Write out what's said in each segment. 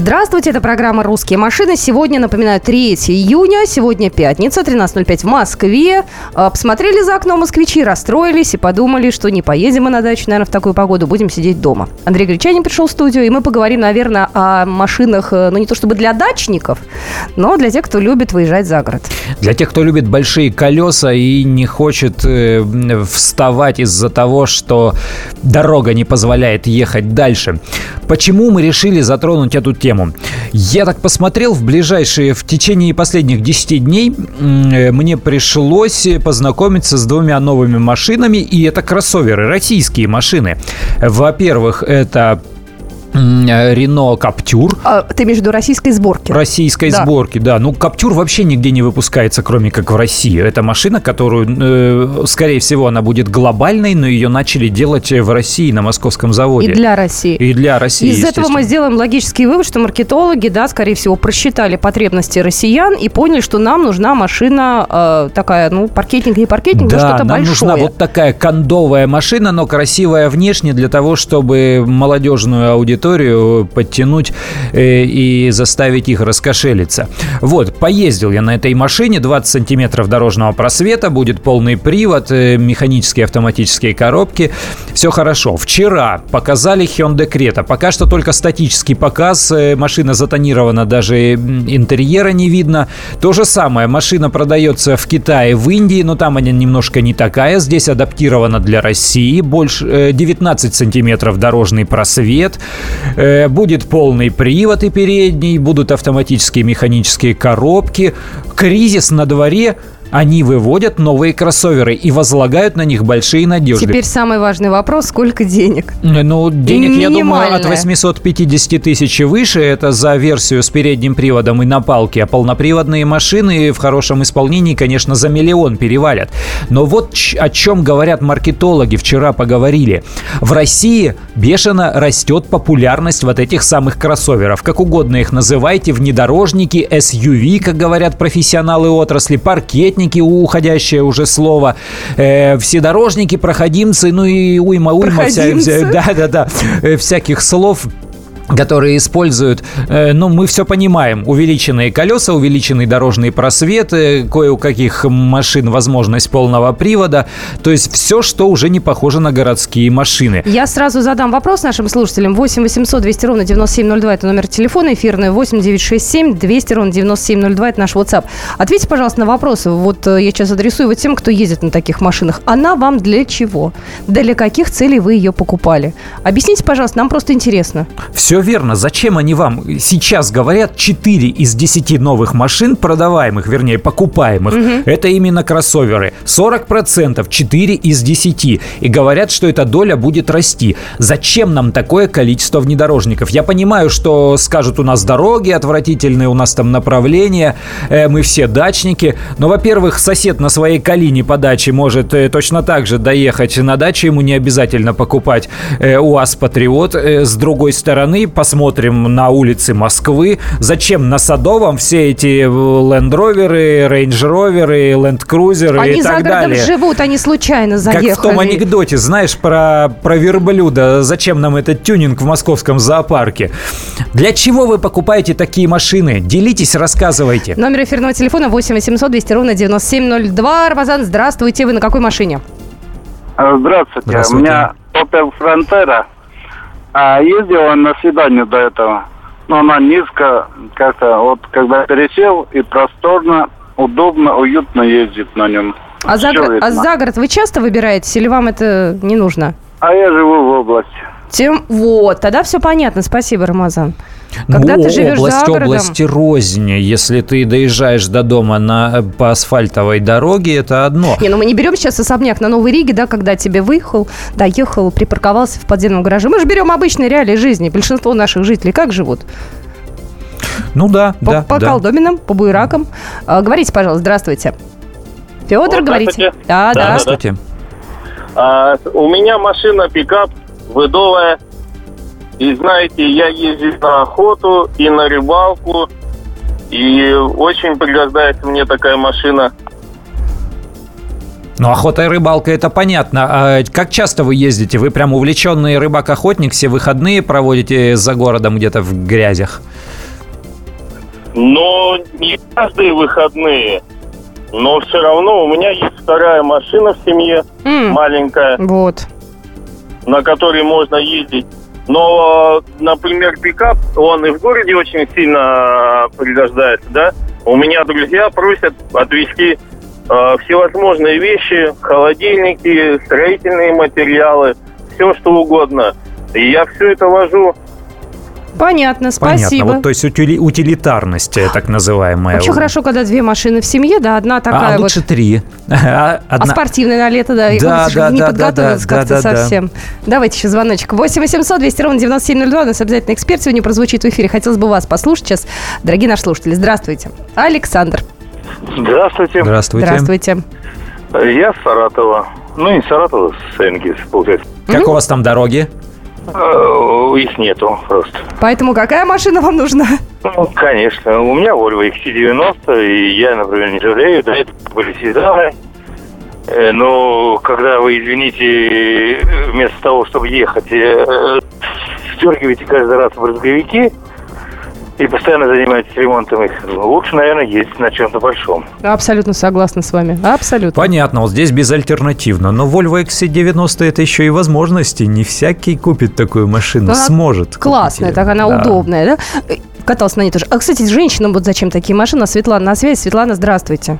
Здравствуйте, это программа «Русские машины». Сегодня, напоминаю, 3 июня, сегодня пятница, 13.05 в Москве. А, посмотрели за окно москвичи, расстроились и подумали, что не поедем мы на дачу, наверное, в такую погоду, будем сидеть дома. Андрей Гречанин пришел в студию, и мы поговорим, наверное, о машинах, э, ну не то чтобы для дачников, но для тех, кто любит выезжать за город. Для тех, кто любит большие колеса и не хочет э, вставать из-за того, что дорога не позволяет ехать дальше. Почему мы решили затронуть эту тему. Я так посмотрел, в ближайшие, в течение последних 10 дней э, мне пришлось познакомиться с двумя новыми машинами, и это кроссоверы, российские машины. Во-первых, это Рено Каптюр. А, ты имеешь в виду российской сборки? Российской да. сборки, да. Ну, Каптюр вообще нигде не выпускается, кроме как в России. Это машина, которую, э, скорее всего, она будет глобальной, но ее начали делать в России на московском заводе. И для России. И для России, Из этого мы сделаем логический вывод, что маркетологи, да, скорее всего, просчитали потребности россиян и поняли, что нам нужна машина э, такая, ну, паркетник, не паркетник, да, но что-то нам большое. нужна вот такая кондовая машина, но красивая внешне для того, чтобы молодежную аудиторию аудиторию подтянуть э, и заставить их раскошелиться. Вот, поездил я на этой машине, 20 сантиметров дорожного просвета, будет полный привод, э, механические автоматические коробки, все хорошо. Вчера показали Hyundai Creta, пока что только статический показ, э, машина затонирована, даже интерьера не видно. То же самое, машина продается в Китае, в Индии, но там она немножко не такая, здесь адаптирована для России, больше 19 сантиметров дорожный просвет, будет полный привод и передний, будут автоматические механические коробки. Кризис на дворе – они выводят новые кроссоверы и возлагают на них большие надежды. Теперь самый важный вопрос, сколько денег? Ну, денег, я думаю, от 850 тысяч и выше. Это за версию с передним приводом и на палке. А полноприводные машины в хорошем исполнении, конечно, за миллион перевалят. Но вот о чем говорят маркетологи, вчера поговорили. В России бешено растет популярность вот этих самых кроссоверов. Как угодно их называйте, внедорожники, SUV, как говорят профессионалы отрасли, паркет памятники, уходящее уже слово, э, вседорожники, проходимцы, ну и уйма-уйма. Вся, вся, да, да, да, э, всяких слов которые используют, э, ну, мы все понимаем, увеличенные колеса, увеличенный дорожный просвет, кое у каких машин возможность полного привода, то есть все, что уже не похоже на городские машины. Я сразу задам вопрос нашим слушателям. 8 800 200 ровно 9702 это номер телефона эфирный, 8 967 200 ровно 9702 это наш WhatsApp. Ответьте, пожалуйста, на вопрос. Вот э, я сейчас адресую вот тем, кто ездит на таких машинах. Она вам для чего? Для каких целей вы ее покупали? Объясните, пожалуйста, нам просто интересно. Все все верно. Зачем они вам сейчас говорят 4 из 10 новых машин, продаваемых, вернее, покупаемых, угу. это именно кроссоверы. 40% 4 из 10. И говорят, что эта доля будет расти. Зачем нам такое количество внедорожников? Я понимаю, что скажут, у нас дороги отвратительные, у нас там направления, э, мы все дачники. Но, во-первых, сосед на своей Калине по даче может э, точно так же доехать на дачу, ему не обязательно покупать э, УАЗ Патриот. Э, с другой стороны, посмотрим на улицы Москвы. Зачем на Садовом все эти лендроверы, рейндж-роверы, ленд-крузеры они и так далее? Они за городом живут, они случайно заехали. Как в том анекдоте, знаешь, про, про верблюда. Зачем нам этот тюнинг в московском зоопарке? Для чего вы покупаете такие машины? Делитесь, рассказывайте. Номер эфирного телефона 8 800 200 ровно 9702. Рамазан, здравствуйте. Вы на какой машине? Здравствуйте. Здравствуйте. У меня Opel Frontera а ездил он на свидание до этого. Но она низко, как-то вот когда пересел, и просторно, удобно, уютно ездит на нем. А за, а за город вы часто выбираетесь или вам это не нужно? А я живу в области. Тем вот, тогда все понятно. Спасибо, Рамазан. Когда ну, ты живешь область, за городом... области рознь. Если ты доезжаешь до дома на, по асфальтовой дороге, это одно. Не, ну мы не берем сейчас особняк на Новой Риге, да, когда тебе выехал, доехал, припарковался в подземном гараже. Мы же берем обычные реалии жизни. Большинство наших жителей как живут? Ну да, по, да. По да. колдобинам, по буеракам. А, говорите, пожалуйста, здравствуйте. Федор, говорите. Да, да. Здравствуйте. А, у меня машина пикап выдовая и знаете, я езжу на охоту и на рыбалку, и очень пригождается мне такая машина. Ну, охота и рыбалка, это понятно. А как часто вы ездите? Вы прям увлеченный рыбак-охотник, все выходные проводите за городом где-то в грязях? Но не каждые выходные. Но все равно у меня есть вторая машина в семье, М, маленькая, Вот. на которой можно ездить. Но, например, пикап, он и в городе очень сильно э, пригождается, да? У меня друзья просят отвезти э, всевозможные вещи, холодильники, строительные материалы, все что угодно. И я все это вожу. Понятно, спасибо. Понятно. Вот, то есть утили- утилитарность, так называемая. Вообще хорошо, когда две машины в семье, да, одна такая а вот. лучше три. А, А одна- спортивная на лето, да, и Да, вот да, не да, подготовиться да, да, как-то да, да. совсем. Давайте еще звоночек. 8 800 200 ровно 9702. У нас обязательно эксперт сегодня прозвучит в эфире. Хотелось бы вас послушать сейчас. Дорогие наши слушатели, здравствуйте. Александр, Здравствуйте. Здравствуйте. здравствуйте. Я с Саратова. Ну, не Саратова, с Энгис, получается. Как у вас там дороги? Э, Их нету просто. Поэтому какая машина вам нужна? Ну, конечно. У меня Volvo XC90, и я, например, не жалею. До этого были седаны. Э, Но когда вы, извините, вместо того, чтобы ехать, э, стергиваете каждый раз в брызговики и постоянно занимаетесь ремонтом их, лучше, наверное, ездить на чем-то большом. Абсолютно согласна с вами. Абсолютно. Понятно, вот здесь безальтернативно. Но Volvo XC90 это еще и возможности. Не всякий купит такую машину. Ну, она Сможет. Классная, так она Да. удобная, да? Катался на ней тоже. А, кстати, женщинам вот зачем такие машины? Светлана на связи. Светлана, здравствуйте.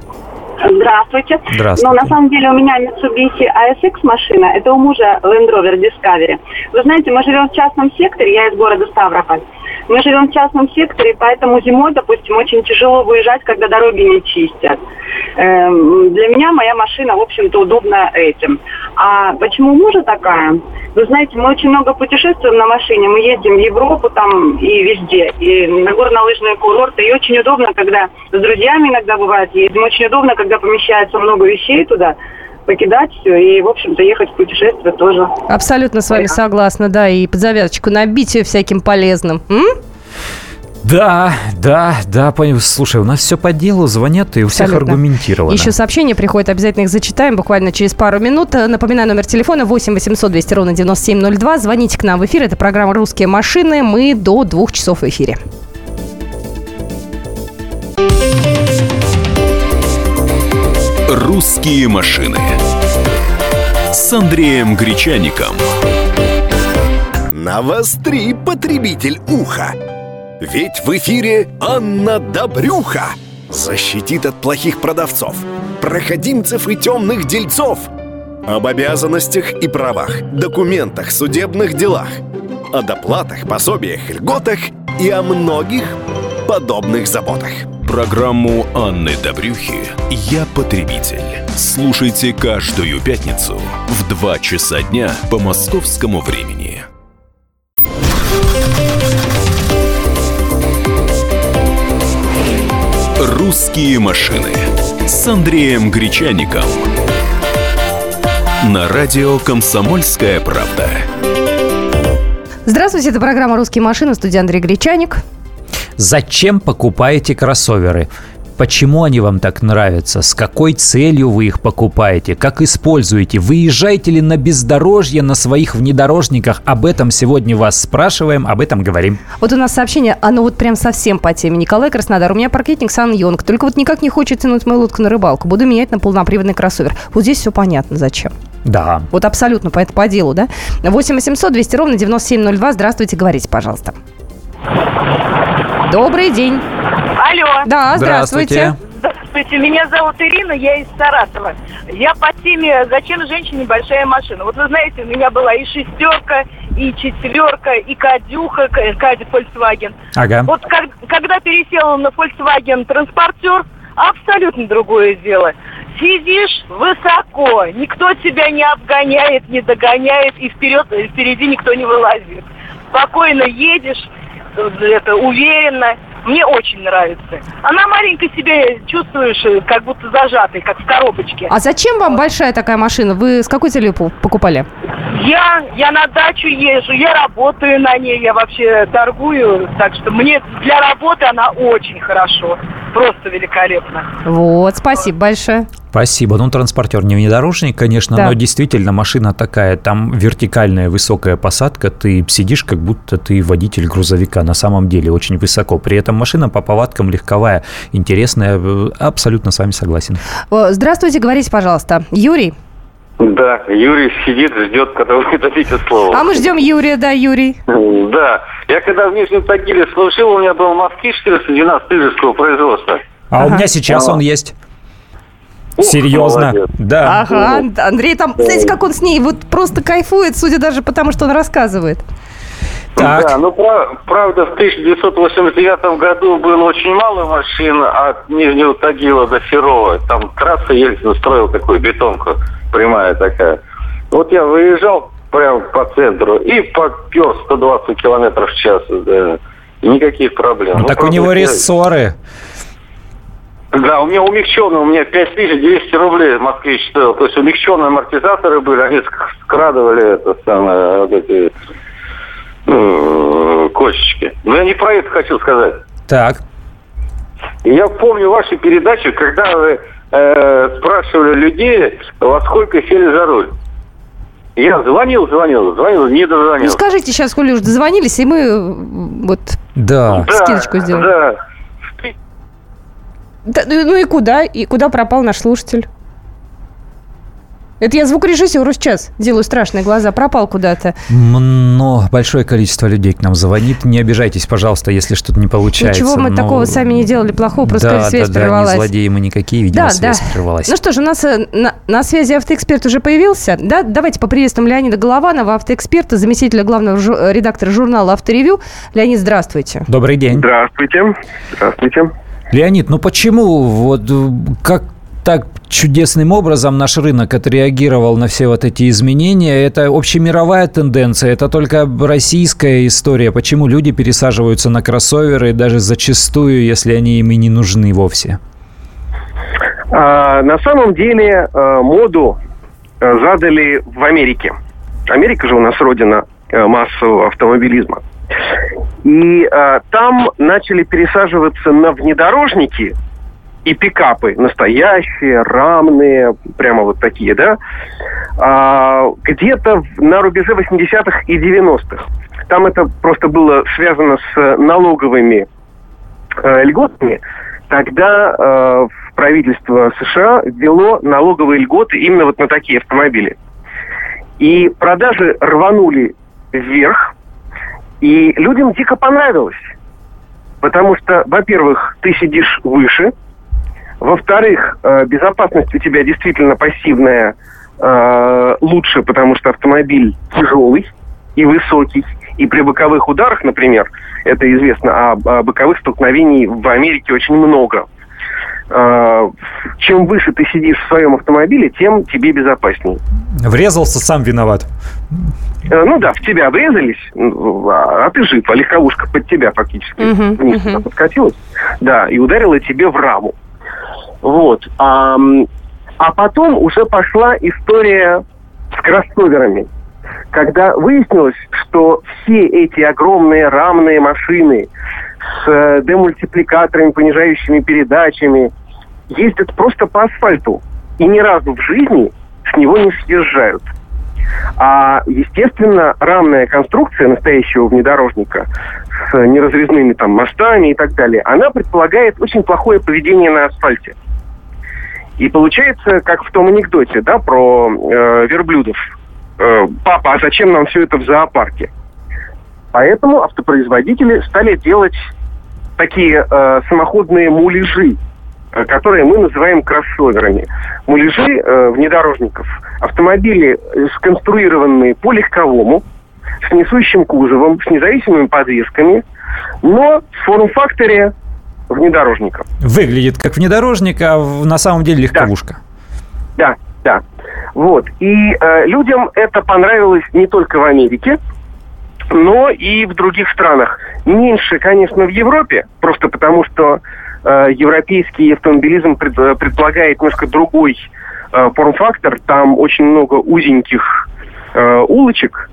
Здравствуйте. Здравствуйте. Ну, на самом деле у меня Mitsubishi ASX машина, это у мужа Land Rover Discovery. Вы знаете, мы живем в частном секторе, я из города Ставрополь. Мы живем в частном секторе, поэтому зимой, допустим, очень тяжело выезжать, когда дороги не чистят. Эм, для меня моя машина, в общем-то, удобна этим. А почему мужа такая? Вы знаете, мы очень много путешествуем на машине, мы ездим в Европу там и везде, и на горнолыжные курорты, и очень удобно, когда с друзьями иногда бывает ездим, очень удобно, когда помещается много вещей туда, покидать все и, в общем-то, ехать в путешествие тоже. Абсолютно с вами Ой, а- согласна, да, и под завязочку набить ее всяким полезным. М? Да, да, да, понял. Слушай, у нас все по делу, звонят и у всех Абсолютно. аргументировано. Еще сообщения приходят, обязательно их зачитаем буквально через пару минут. Э, Напоминаю, номер телефона 8 800 200 ровно 9702. Звоните к нам в эфир. Это программа «Русские машины». Мы до двух часов в эфире. «Русские машины» с Андреем Гречаником. Навостри, потребитель уха! Ведь в эфире Анна Добрюха защитит от плохих продавцов, проходимцев и темных дельцов. Об обязанностях и правах, документах, судебных делах, о доплатах, пособиях, льготах и о многих подобных заботах. Программу Анны Добрюхи «Я потребитель». Слушайте каждую пятницу в 2 часа дня по московскому времени. «Русские машины» с Андреем Гречаником. На радио «Комсомольская правда». Здравствуйте, это программа «Русские машины», студия Андрей Гречаник. Зачем покупаете кроссоверы? Почему они вам так нравятся? С какой целью вы их покупаете? Как используете? Выезжаете ли на бездорожье на своих внедорожниках? Об этом сегодня вас спрашиваем, об этом говорим. Вот у нас сообщение, оно вот прям совсем по теме. Николай Краснодар, у меня паркетник Сан Йонг, только вот никак не хочет тянуть мою лодку на рыбалку. Буду менять на полноприводный кроссовер. Вот здесь все понятно, зачем. Да. Вот абсолютно по, по делу, да? 8 800 200 ровно 9702. Здравствуйте, говорите, пожалуйста. Добрый день. Алло. Да, здравствуйте. Здравствуйте, меня зовут Ирина, я из Саратова. Я по теме «Зачем женщине большая машина?» Вот вы знаете, у меня была и шестерка, и четверка, и Кадюха, К- Кадя Volkswagen. Ага. Вот как- когда пересела на Volkswagen транспортер, абсолютно другое дело. Сидишь высоко, никто тебя не обгоняет, не догоняет, и вперед, и впереди никто не вылазит. Спокойно едешь, это уверенно. Мне очень нравится. Она маленько себе чувствуешь, э, как будто зажатой, как в коробочке. А зачем вам большая такая машина? Вы с какой целью покупали? Я, я на дачу езжу, я работаю на ней, я вообще торгую, так что мне для работы она очень хорошо, просто великолепно. Вот, спасибо большое. Спасибо. Ну, транспортер не внедорожник, конечно, да. но действительно машина такая, там вертикальная высокая посадка, ты сидишь, как будто ты водитель грузовика, на самом деле очень высоко. При этом машина по повадкам легковая, интересная, абсолютно с вами согласен. Здравствуйте, говорите, пожалуйста. Юрий? Да, Юрий сидит, ждет, когда вы дадите слово. А мы ждем Юрия, да, Юрий. Да. Я когда в Нижнем Тагиле служил, у меня был Москвич 412 лидерского производства. А ага. у меня сейчас а. он есть. Серьезно? Молодец. Да. Ага, Андрей там, знаете, как он с ней вот просто кайфует, судя даже по тому, что он рассказывает. Так. Да, ну правда в 1989 году было очень мало машин от Нижнего Тагила до Серова. Там трасса Ельцин строил такую бетонку, прямая такая. Вот я выезжал прямо по центру и попер 120 километров в час. Да. Никаких проблем. Ну, ну так у него рессоры. Да, у меня умягченный, у меня 5200 рублей москвич стоил. То есть умягченные амортизаторы были, они скрадывали это самое, вот эти э, косточки. Но я не про это хочу сказать. Так. Я помню ваши передачи, когда вы э, спрашивали людей, во сколько сели за руль. Я звонил, звонил, звонил, не дозвонил. Ну скажите сейчас, коли уже дозвонились, и мы вот да. скидочку сделаем. Да, да, ну, ну и куда? И куда пропал наш слушатель? Это я звукорежиссеру сейчас делаю страшные глаза. Пропал куда-то. Но большое количество людей к нам звонит. Не обижайтесь, пожалуйста, если что-то не получается. Ничего мы но... такого сами не делали плохого, просто да, связь да, прервалась. Да, не злодеи мы никакие, видимо, да, связь да. прервалась. Ну что ж, у нас э, на, на связи автоэксперт уже появился. Да, давайте поприветствуем Леонида Голованова, автоэксперта, заместителя главного жу- редактора журнала «Авторевью». Леонид, здравствуйте. Добрый день. Здравствуйте. Здравствуйте. Леонид, ну почему вот как так чудесным образом наш рынок отреагировал на все вот эти изменения. Это общемировая тенденция, это только российская история. Почему люди пересаживаются на кроссоверы, даже зачастую, если они им и не нужны вовсе? А, на самом деле а, моду а, задали в Америке. Америка же у нас родина а, массового автомобилизма. И а, там начали пересаживаться на внедорожники и пикапы настоящие, рамные, прямо вот такие, да, а, где-то на рубеже 80-х и 90-х. Там это просто было связано с налоговыми э, льготами. Тогда э, правительство США ввело налоговые льготы именно вот на такие автомобили. И продажи рванули вверх, и людям дико понравилось. Потому что, во-первых, ты сидишь выше, во-вторых, э, безопасность у тебя действительно пассивная э, лучше, потому что автомобиль тяжелый и высокий. И при боковых ударах, например, это известно, а, а боковых столкновений в Америке очень много. Э, чем выше ты сидишь в своем автомобиле, тем тебе безопаснее. Врезался, сам виноват. Ну да, в тебя врезались, а, а ты жив, а легковушка под тебя фактически uh-huh, вниз uh-huh. подкатилась. Да, и ударила тебе в раму. Вот. А, а потом уже пошла история с кроссоверами. Когда выяснилось, что все эти огромные рамные машины с э, демультипликаторами, понижающими передачами, ездят просто по асфальту. И ни разу в жизни с него не съезжают. А, естественно, рамная конструкция настоящего внедорожника с неразрезными там мостами и так далее, она предполагает очень плохое поведение на асфальте. И получается, как в том анекдоте, да, про э, верблюдов. Э, Папа, а зачем нам все это в зоопарке? Поэтому автопроизводители стали делать такие э, самоходные муляжи, э, которые мы называем кроссоверами. Муляжи э, внедорожников. Автомобили, сконструированные по легковому, с несущим кузовом, с независимыми подвесками, но в форм-факторе внедорожника. Выглядит как внедорожник, а на самом деле легковушка. Да, да. да. Вот. И э, людям это понравилось не только в Америке, но и в других странах. Меньше, конечно, в Европе, просто потому что э, европейский автомобилизм пред, э, предполагает немножко другой э, форм-фактор. Там очень много узеньких э, улочек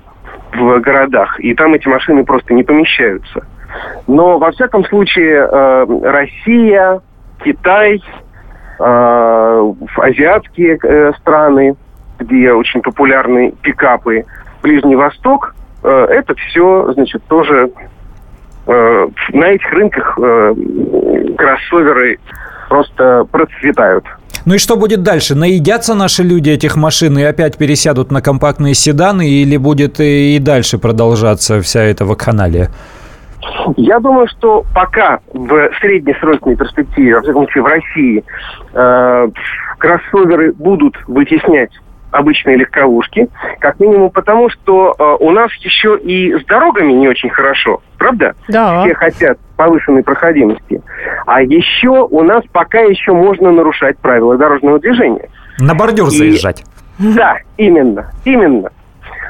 в городах, и там эти машины просто не помещаются. Но, во всяком случае, э, Россия, Китай, э, азиатские э, страны, где очень популярны пикапы, Ближний Восток, это все, значит, тоже на этих рынках кроссоверы просто процветают. Ну и что будет дальше? Наедятся наши люди этих машин и опять пересядут на компактные седаны или будет и дальше продолжаться вся эта вакханалия? Я думаю, что пока в среднесрочной перспективе, во всяком случае в России, э, кроссоверы будут вытеснять обычные легковушки, как минимум потому, что э, у нас еще и с дорогами не очень хорошо, правда? Да. Все хотят повышенной проходимости. А еще у нас пока еще можно нарушать правила дорожного движения. На бордюр и... заезжать. Да, именно, именно.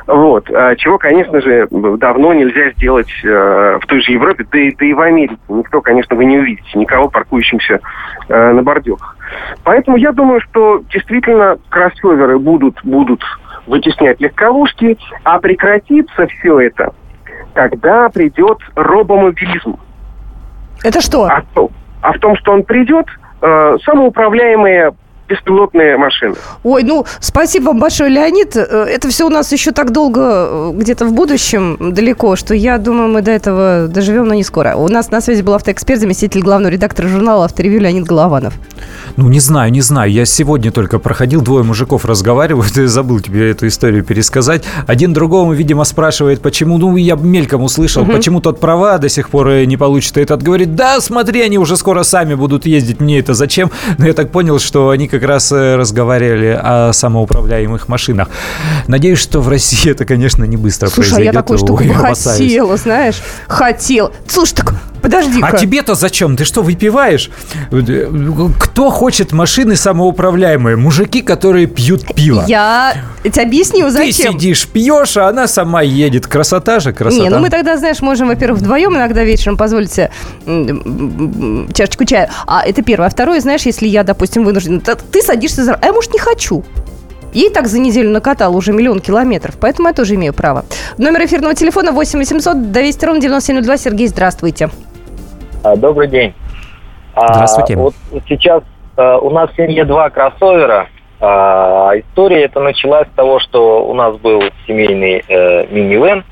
Вот. А чего, конечно же, давно нельзя сделать э, в той же Европе, да и, да и в Америке. Никто, конечно, вы не увидите никого, паркующимся э, на бордюрах. Поэтому я думаю, что действительно кроссоверы будут, будут вытеснять легковушки, а прекратится все это, когда придет робомобилизм. Это что? А, а в том, что он придет, э, самоуправляемые беспилотные машины. Ой, ну, спасибо вам большое, Леонид. Э, это все у нас еще так долго э, где-то в будущем далеко, что я думаю, мы до этого доживем, но не скоро. У нас на связи был автоэксперт, заместитель главного редактора журнала «Авторевью» Леонид Голованов. Ну, не знаю, не знаю. Я сегодня только проходил, двое мужиков разговаривают, и забыл тебе эту историю пересказать. Один другому, видимо, спрашивает, почему, ну, я мельком услышал, угу. почему тот права до сих пор не получит. И этот говорит, да, смотри, они уже скоро сами будут ездить, мне это зачем? Но я так понял, что они как раз э, разговаривали о самоуправляемых машинах. Надеюсь, что в России это, конечно, не быстро Слушай, произойдет. а я такую штуку бы хотела, знаешь, хотел. Слушай, так подожди А тебе-то зачем? Ты что, выпиваешь? Кто хочет машины самоуправляемые? Мужики, которые пьют пиво. Я тебе объясню, зачем. Ты сидишь, пьешь, а она сама едет. Красота же, красота. Не, ну мы тогда, знаешь, можем, во-первых, вдвоем иногда вечером позволить себе чашечку чая. А это первое. А второе, знаешь, если я, допустим, вынужден... Ты садишься за... А я, может, не хочу. Ей так за неделю накатал уже миллион километров, поэтому я тоже имею право. Номер эфирного телефона 8 800 200 ровно 9702. Сергей, здравствуйте. А, добрый день. А, здравствуйте. А, вот сейчас а, у нас в семье два кроссовера. А, история это началась с того, что у нас был семейный э, минивэн.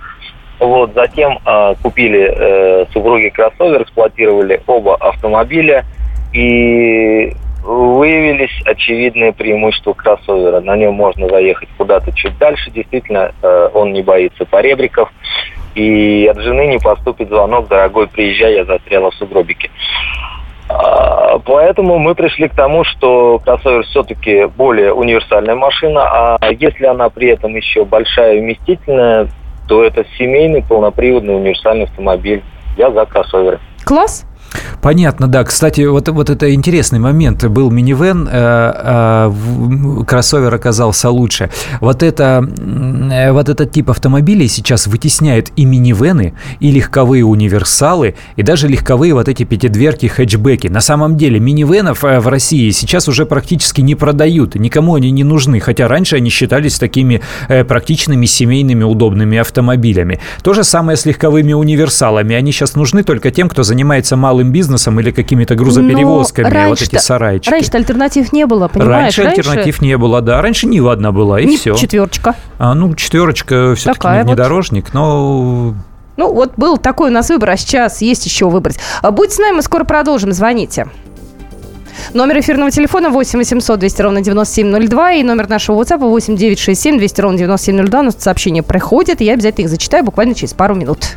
Вот, затем э, купили э, супруги кроссовер, эксплуатировали оба автомобиля. И выявились очевидные преимущества кроссовера. На нем можно заехать куда-то чуть дальше. Действительно, э, он не боится поребриков. И от жены не поступит звонок, дорогой, приезжай, я застряла в сугробике. А, поэтому мы пришли к тому, что кроссовер все-таки более универсальная машина, а если она при этом еще большая и вместительная, то это семейный полноприводный универсальный автомобиль. Я за кроссоверы. Класс. Понятно, да. Кстати, вот, вот это интересный момент. Был минивэн, э, э, кроссовер оказался лучше. Вот, это, вот этот тип автомобилей сейчас вытесняет и минивены, и легковые универсалы, и даже легковые вот эти пятидверки, хэтчбеки. На самом деле минивенов э, в России сейчас уже практически не продают. Никому они не нужны. Хотя раньше они считались такими практичными, семейными, удобными автомобилями. То же самое с легковыми универсалами. Они сейчас нужны только тем, кто занимается малым бизнесом или какими-то грузоперевозками, раньше, вот эти сарайчики. Раньше альтернатив не было, понимаешь? Раньше, раньше альтернатив не было, да. Раньше Нива одна была, и не все. Четверочка. А, ну, четверочка все-таки внедорожник, вот. но ну, вот был такой у нас выбор, а сейчас есть еще выбрать. А будьте с нами, мы скоро продолжим. Звоните. Номер эфирного телефона 8 800 200 ровно 9702 и номер нашего WhatsApp 8 967 200 ровно 9702. У нас сообщения приходят, и я обязательно их зачитаю буквально через пару минут.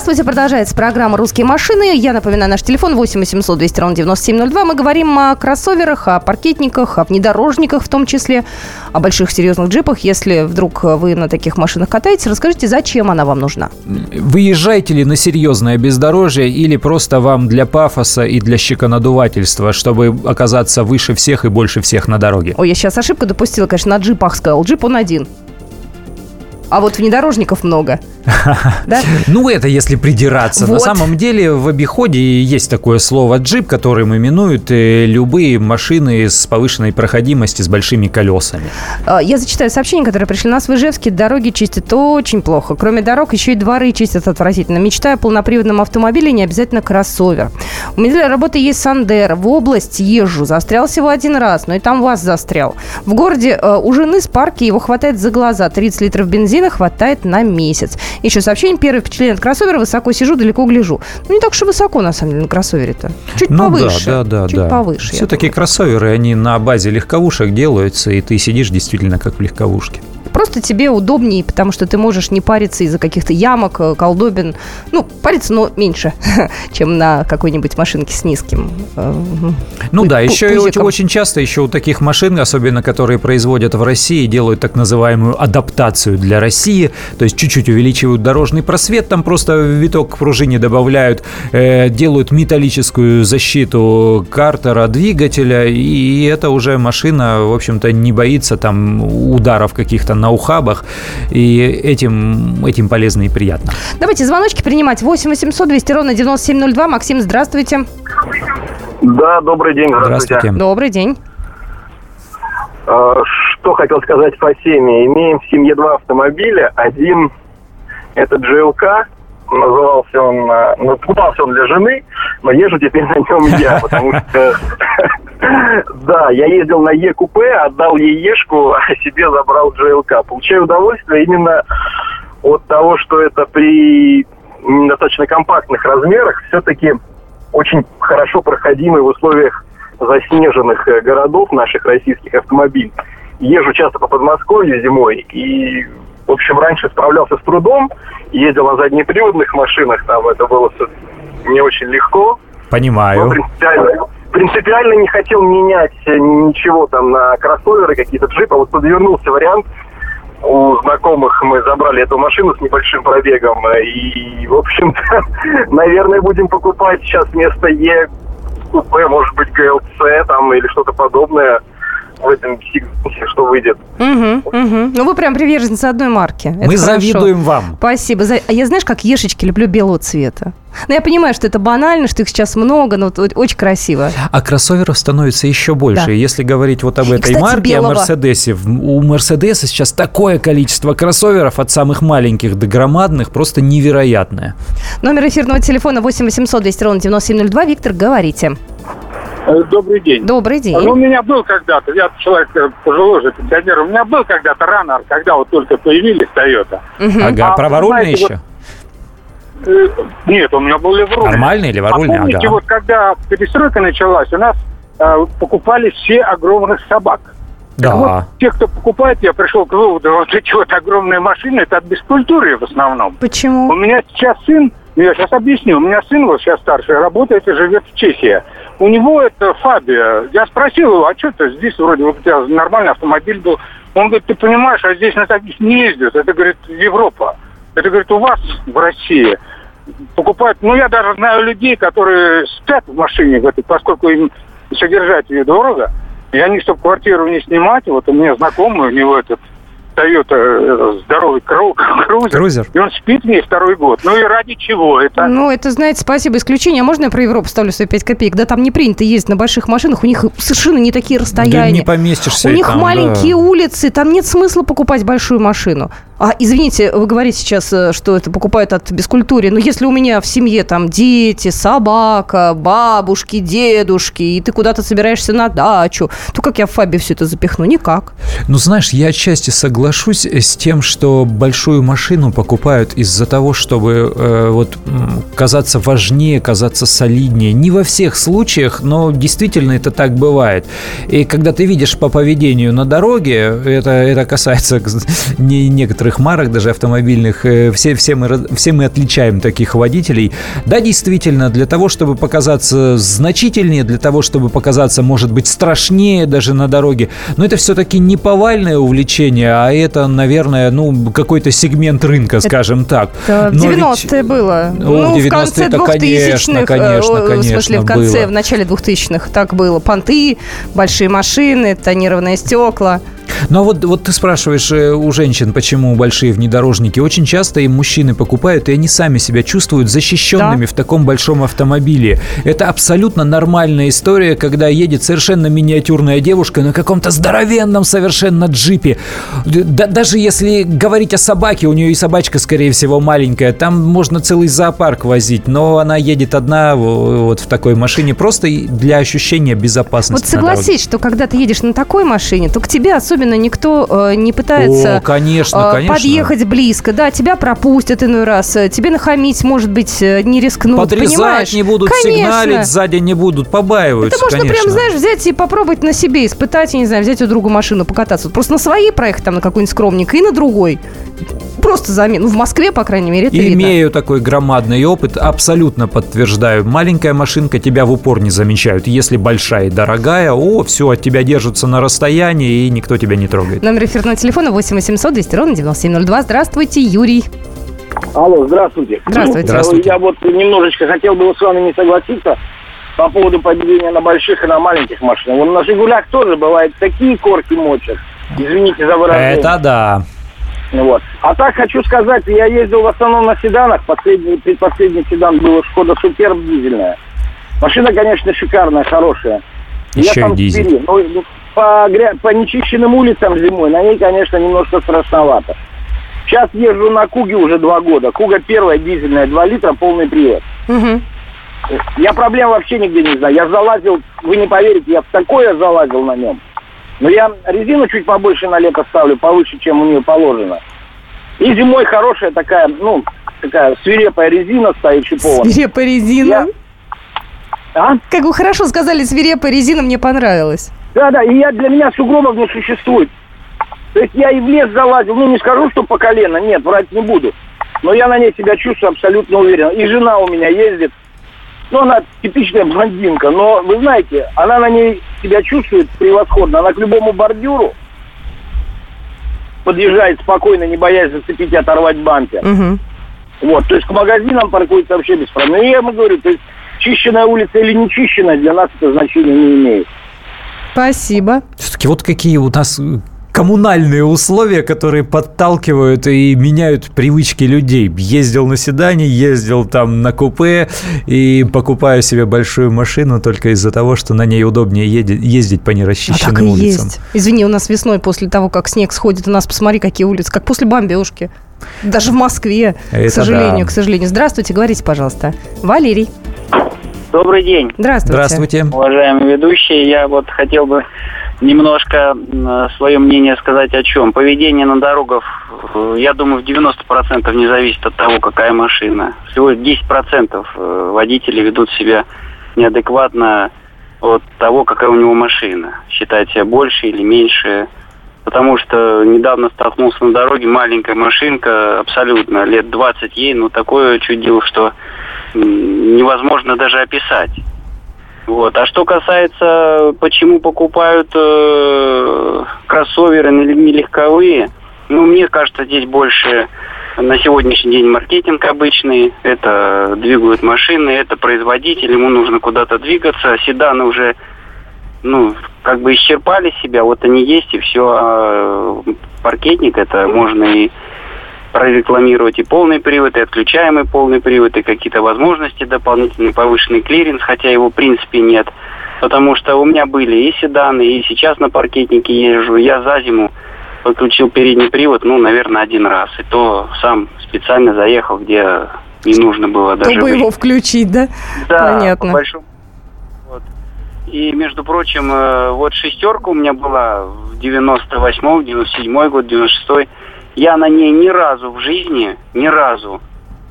Здравствуйте, продолжается программа «Русские машины». Я напоминаю, наш телефон 8 800 200 ровно 9702. Мы говорим о кроссоверах, о паркетниках, о внедорожниках в том числе, о больших серьезных джипах. Если вдруг вы на таких машинах катаетесь, расскажите, зачем она вам нужна? Выезжаете ли на серьезное бездорожье или просто вам для пафоса и для щеконадувательства, чтобы оказаться выше всех и больше всех на дороге? Ой, я сейчас ошибку допустила, конечно, на джипах сказал. Джип он один. А вот внедорожников много. Да? Ну, это если придираться. Вот. На самом деле в обиходе есть такое слово джип, которым именуют э, любые машины с повышенной проходимостью, с большими колесами. А, я зачитаю сообщения, которые пришли. У нас в Ижевске дороги чистят очень плохо. Кроме дорог, еще и дворы чистят отвратительно. Мечтаю о полноприводном автомобиле, не обязательно кроссовер. У меня для работы есть Сандер. В область езжу. Застрял всего один раз, но и там вас застрял. В городе э, у жены с парки его хватает за глаза. 30 литров бензина хватает на месяц. Еще сообщение. Первое впечатление от кроссовера. Высоко сижу, далеко гляжу. Ну, не так уж и высоко, на самом деле, на кроссовере-то. Чуть ну, повыше. Да, да, да. Чуть да. повыше. Все-таки кроссоверы, они на базе легковушек делаются, и ты сидишь действительно как в легковушке. Просто тебе удобнее, потому что ты можешь не париться из-за каких-то ямок, э, колдобин. Ну, париться, но меньше, чем на какой-нибудь машинке с низким. Э, ну да, еще и очень, часто еще у таких машин, особенно которые производят в России, делают так называемую адаптацию для России, то есть чуть-чуть увеличивают дорожный просвет, там просто виток к пружине добавляют, э, делают металлическую защиту картера двигателя, и это уже машина, в общем-то, не боится там ударов каких-то на ухабах, и этим, этим полезно и приятно. Давайте звоночки принимать. 8 800 200 ровно 9702. Максим, здравствуйте. Да, добрый день. Здравствуйте. здравствуйте. Добрый день. А, что хотел сказать по теме. Имеем в семье два автомобиля. Один это GLK, назывался он, а, ну, покупался он для жены, но езжу теперь на нем я, потому что Да, я ездил на Е-купе, отдал ей Ешку, а себе забрал GLK. Получаю удовольствие именно от того, что это при достаточно компактных размерах все-таки очень хорошо проходимый в условиях заснеженных э, городов наших российских автомобилей. Езжу часто по Подмосковью зимой и, в общем, раньше справлялся с трудом, ездил на заднеприводных машинах, там это было не очень легко. Понимаю. Но принципиально, принципиально не хотел менять ничего там на кроссоверы, какие-то джипы. А вот подвернулся вариант. У знакомых мы забрали эту машину с небольшим пробегом. И, в общем-то, наверное, будем покупать сейчас вместо Е купе, может быть, ГЛЦ там или что-то подобное в этом сегменте, что выйдет. Угу, угу. Ну, вы прям приверженцы одной марки. Это Мы хорошо. завидуем вам. Спасибо. А я, знаешь, как ешечки люблю белого цвета. Ну, я понимаю, что это банально, что их сейчас много, но очень красиво. А кроссоверов становится еще больше. Да. Если говорить вот об этой кстати, марке, белого. о Мерседесе, у Мерседеса сейчас такое количество кроссоверов от самых маленьких до громадных, просто невероятное. Номер эфирного телефона 8 800 200 ровно 9702. Виктор, говорите. Э, добрый день. Добрый день. Ну, у меня был когда-то, я человек э, пожилой же, пенсионер, у меня был когда-то раннер, когда вот только появились Toyota. Угу. Ага, а, праворульный еще? Вот, э, нет, у меня был леворульный. Нормальный, леворульный, а помните, ага. вот когда перестройка началась, у нас э, покупали все огромных собак. Да. вот, те, кто покупает, я пришел к выводу, вот эти вот огромные машины, это от бескультуры в основном. Почему? У меня сейчас сын, я сейчас объясню, у меня сын вот сейчас старший, работает и живет в Чехии у него это Фабия. Я спросил его, а что ты здесь вроде вот у тебя нормальный автомобиль был. Он говорит, ты понимаешь, а здесь на таких не ездят. Это, говорит, Европа. Это, говорит, у вас в России покупают... Ну, я даже знаю людей, которые спят в машине, этой, поскольку им содержать ее дорого. И они, чтобы квартиру не снимать, вот у меня знакомый, у него этот Toyota э, здоровый кру, крузер, крузер, и он спит мне второй год. Ну и ради чего это? Ну, это, знаете, спасибо. Исключение. Можно я про Европу ставлю свои 5 копеек? Да там не принято ездить на больших машинах, у них совершенно не такие расстояния. Да не поместишься. У них там, маленькие да. улицы, там нет смысла покупать большую машину. А, извините, вы говорите сейчас, э, что это покупают от бескультури, но если у меня в семье там дети, собака, бабушки, дедушки, и ты куда-то собираешься на дачу, то как я в Фабе все это запихну? Никак. Ну, знаешь, я отчасти соглашусь с тем, что большую машину покупают из-за того, чтобы э, вот казаться важнее, казаться солиднее. Не во всех случаях, но действительно это так бывает. И когда ты видишь по поведению на дороге, это, это касается не некоторых некоторых марок, даже автомобильных, э, все, все, мы, все мы отличаем таких водителей. Да, действительно, для того, чтобы показаться значительнее, для того, чтобы показаться, может быть, страшнее даже на дороге, но это все-таки не повальное увлечение, а это, наверное, ну, какой-то сегмент рынка, скажем так. Это в 90-е было. О, ну, в конце 2000-х, конечно, конечно, э, конечно, в смысле, в конце, было. в начале 2000-х так было. Понты, большие машины, тонированные стекла. Ну а вот, вот ты спрашиваешь э, у женщин, почему большие внедорожники. Очень часто им мужчины покупают, и они сами себя чувствуют защищенными да. в таком большом автомобиле. Это абсолютно нормальная история, когда едет совершенно миниатюрная девушка на каком-то здоровенном совершенно джипе. Да, даже если говорить о собаке, у нее и собачка, скорее всего, маленькая, там можно целый зоопарк возить, но она едет одна вот в такой машине просто для ощущения безопасности. Вот согласись, что когда ты едешь на такой машине, то к тебе особенно особенно никто э, не пытается О, конечно, э, конечно. подъехать близко. Да, тебя пропустят иной раз, э, тебе нахамить, может быть, не рискнут. Подрезать понимаешь? не будут, конечно. сигналить сзади не будут, побаиваются, Это можно конечно. прям, знаешь, взять и попробовать на себе, испытать, я не знаю, взять у друга машину, покататься. Просто на своей проехать там на какой-нибудь скромник и на другой. Просто замену. В Москве, по крайней мере, это Имею видно. такой громадный опыт, абсолютно подтверждаю. Маленькая машинка тебя в упор не замечают. Если большая и дорогая, о, все, от тебя держатся на расстоянии, и никто тебя не трогает. Номер эфирного телефона 8 800 200 ровно 9702. Здравствуйте, Юрий. Алло, здравствуйте. Здравствуйте. Здравствуйте. Я вот немножечко хотел бы с вами не согласиться по поводу поведения на больших и на маленьких машинах. Вот на «Жигулях» тоже бывают такие корки мочат. Извините за выражение. Это да. Вот. А так хочу сказать, я ездил в основном на седанах. Последний, предпоследний седан был Шкода Суперб дизельная. Машина, конечно, шикарная, хорошая. Еще я там дизель. Но ну, по, гря... по нечищенным улицам зимой на ней, конечно, немножко страшновато. Сейчас езжу на Куге уже два года. Куга первая, дизельная, 2 литра, полный привод. Угу. Я проблем вообще нигде не знаю. Я залазил, вы не поверите, я в такое залазил на нем. Но я резину чуть побольше на лето ставлю, повыше, чем у нее положено. И зимой хорошая такая, ну, такая свирепая резина стоит шипованная. Свирепая резина? Я... А? Как вы хорошо сказали, свирепая резина мне понравилась. Да, да, и я, для меня сугробов не существует. То есть я и в лес залазил, ну не скажу, что по колено, нет, врать не буду. Но я на ней себя чувствую абсолютно уверенно. И жена у меня ездит, ну она типичная блондинка, но вы знаете, она на ней себя чувствует превосходно. Она к любому бордюру подъезжает спокойно, не боясь зацепить и оторвать бампер. Угу. Вот, то есть к магазинам паркуется вообще без проблем. Ну, я ему говорю, то есть чищенная улица или не чищенная, для нас это значения не имеет. Спасибо. Все-таки вот какие у нас коммунальные условия, которые подталкивают и меняют привычки людей. Ездил на седане, ездил там на купе и покупаю себе большую машину только из-за того, что на ней удобнее ездить, ездить по нерасчищенным а так и улицам. Есть. Извини, у нас весной после того, как снег сходит, у нас посмотри, какие улицы, как после бомбежки. Даже в Москве, Это к сожалению, да. к сожалению. Здравствуйте, говорите, пожалуйста. Валерий. Добрый день. Здравствуйте. Здравствуйте. Уважаемые ведущие, я вот хотел бы немножко свое мнение сказать о чем. Поведение на дорогах, э, я думаю, в 90% не зависит от того, какая машина. Всего 10% э, водителей ведут себя неадекватно от того, какая у него машина. Считает себя больше или меньше. Потому что недавно столкнулся на дороге маленькая машинка, абсолютно, лет 20 ей, но такое чудило, что невозможно даже описать. Вот. А что касается, почему покупают э, кроссоверы, не легковые, ну, мне кажется, здесь больше на сегодняшний день маркетинг обычный. Это двигают машины, это производитель, ему нужно куда-то двигаться. Седаны уже ну, как бы исчерпали себя, вот они есть, и все. А паркетник это можно и прорекламировать и полный привод, и отключаемый полный привод, и какие-то возможности дополнительные, повышенный клиренс, хотя его в принципе нет. Потому что у меня были и седаны, и сейчас на паркетнике езжу. Я за зиму подключил передний привод, ну, наверное, один раз. И то сам специально заехал, где не нужно было даже... Чтобы его включить, да? Да, Понятно. по большому вот. И, между прочим, э, вот шестерка у меня была в 98-м, 97-й год, 96-й. Я на ней ни разу в жизни, ни разу,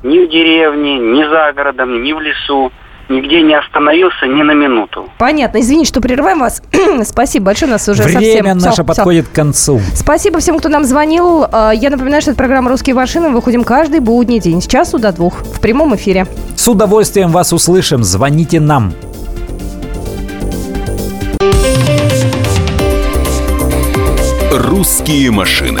ни в деревне, ни за городом, ни в лесу, нигде не остановился ни на минуту. Понятно. Извините, что прерываем вас. Спасибо большое. У нас уже Время совсем... наше все, подходит все. к концу. Спасибо всем, кто нам звонил. А, я напоминаю, что это программа «Русские машины». Мы выходим каждый будний день с часу до двух в прямом эфире. С удовольствием вас услышим. Звоните нам. «Русские машины»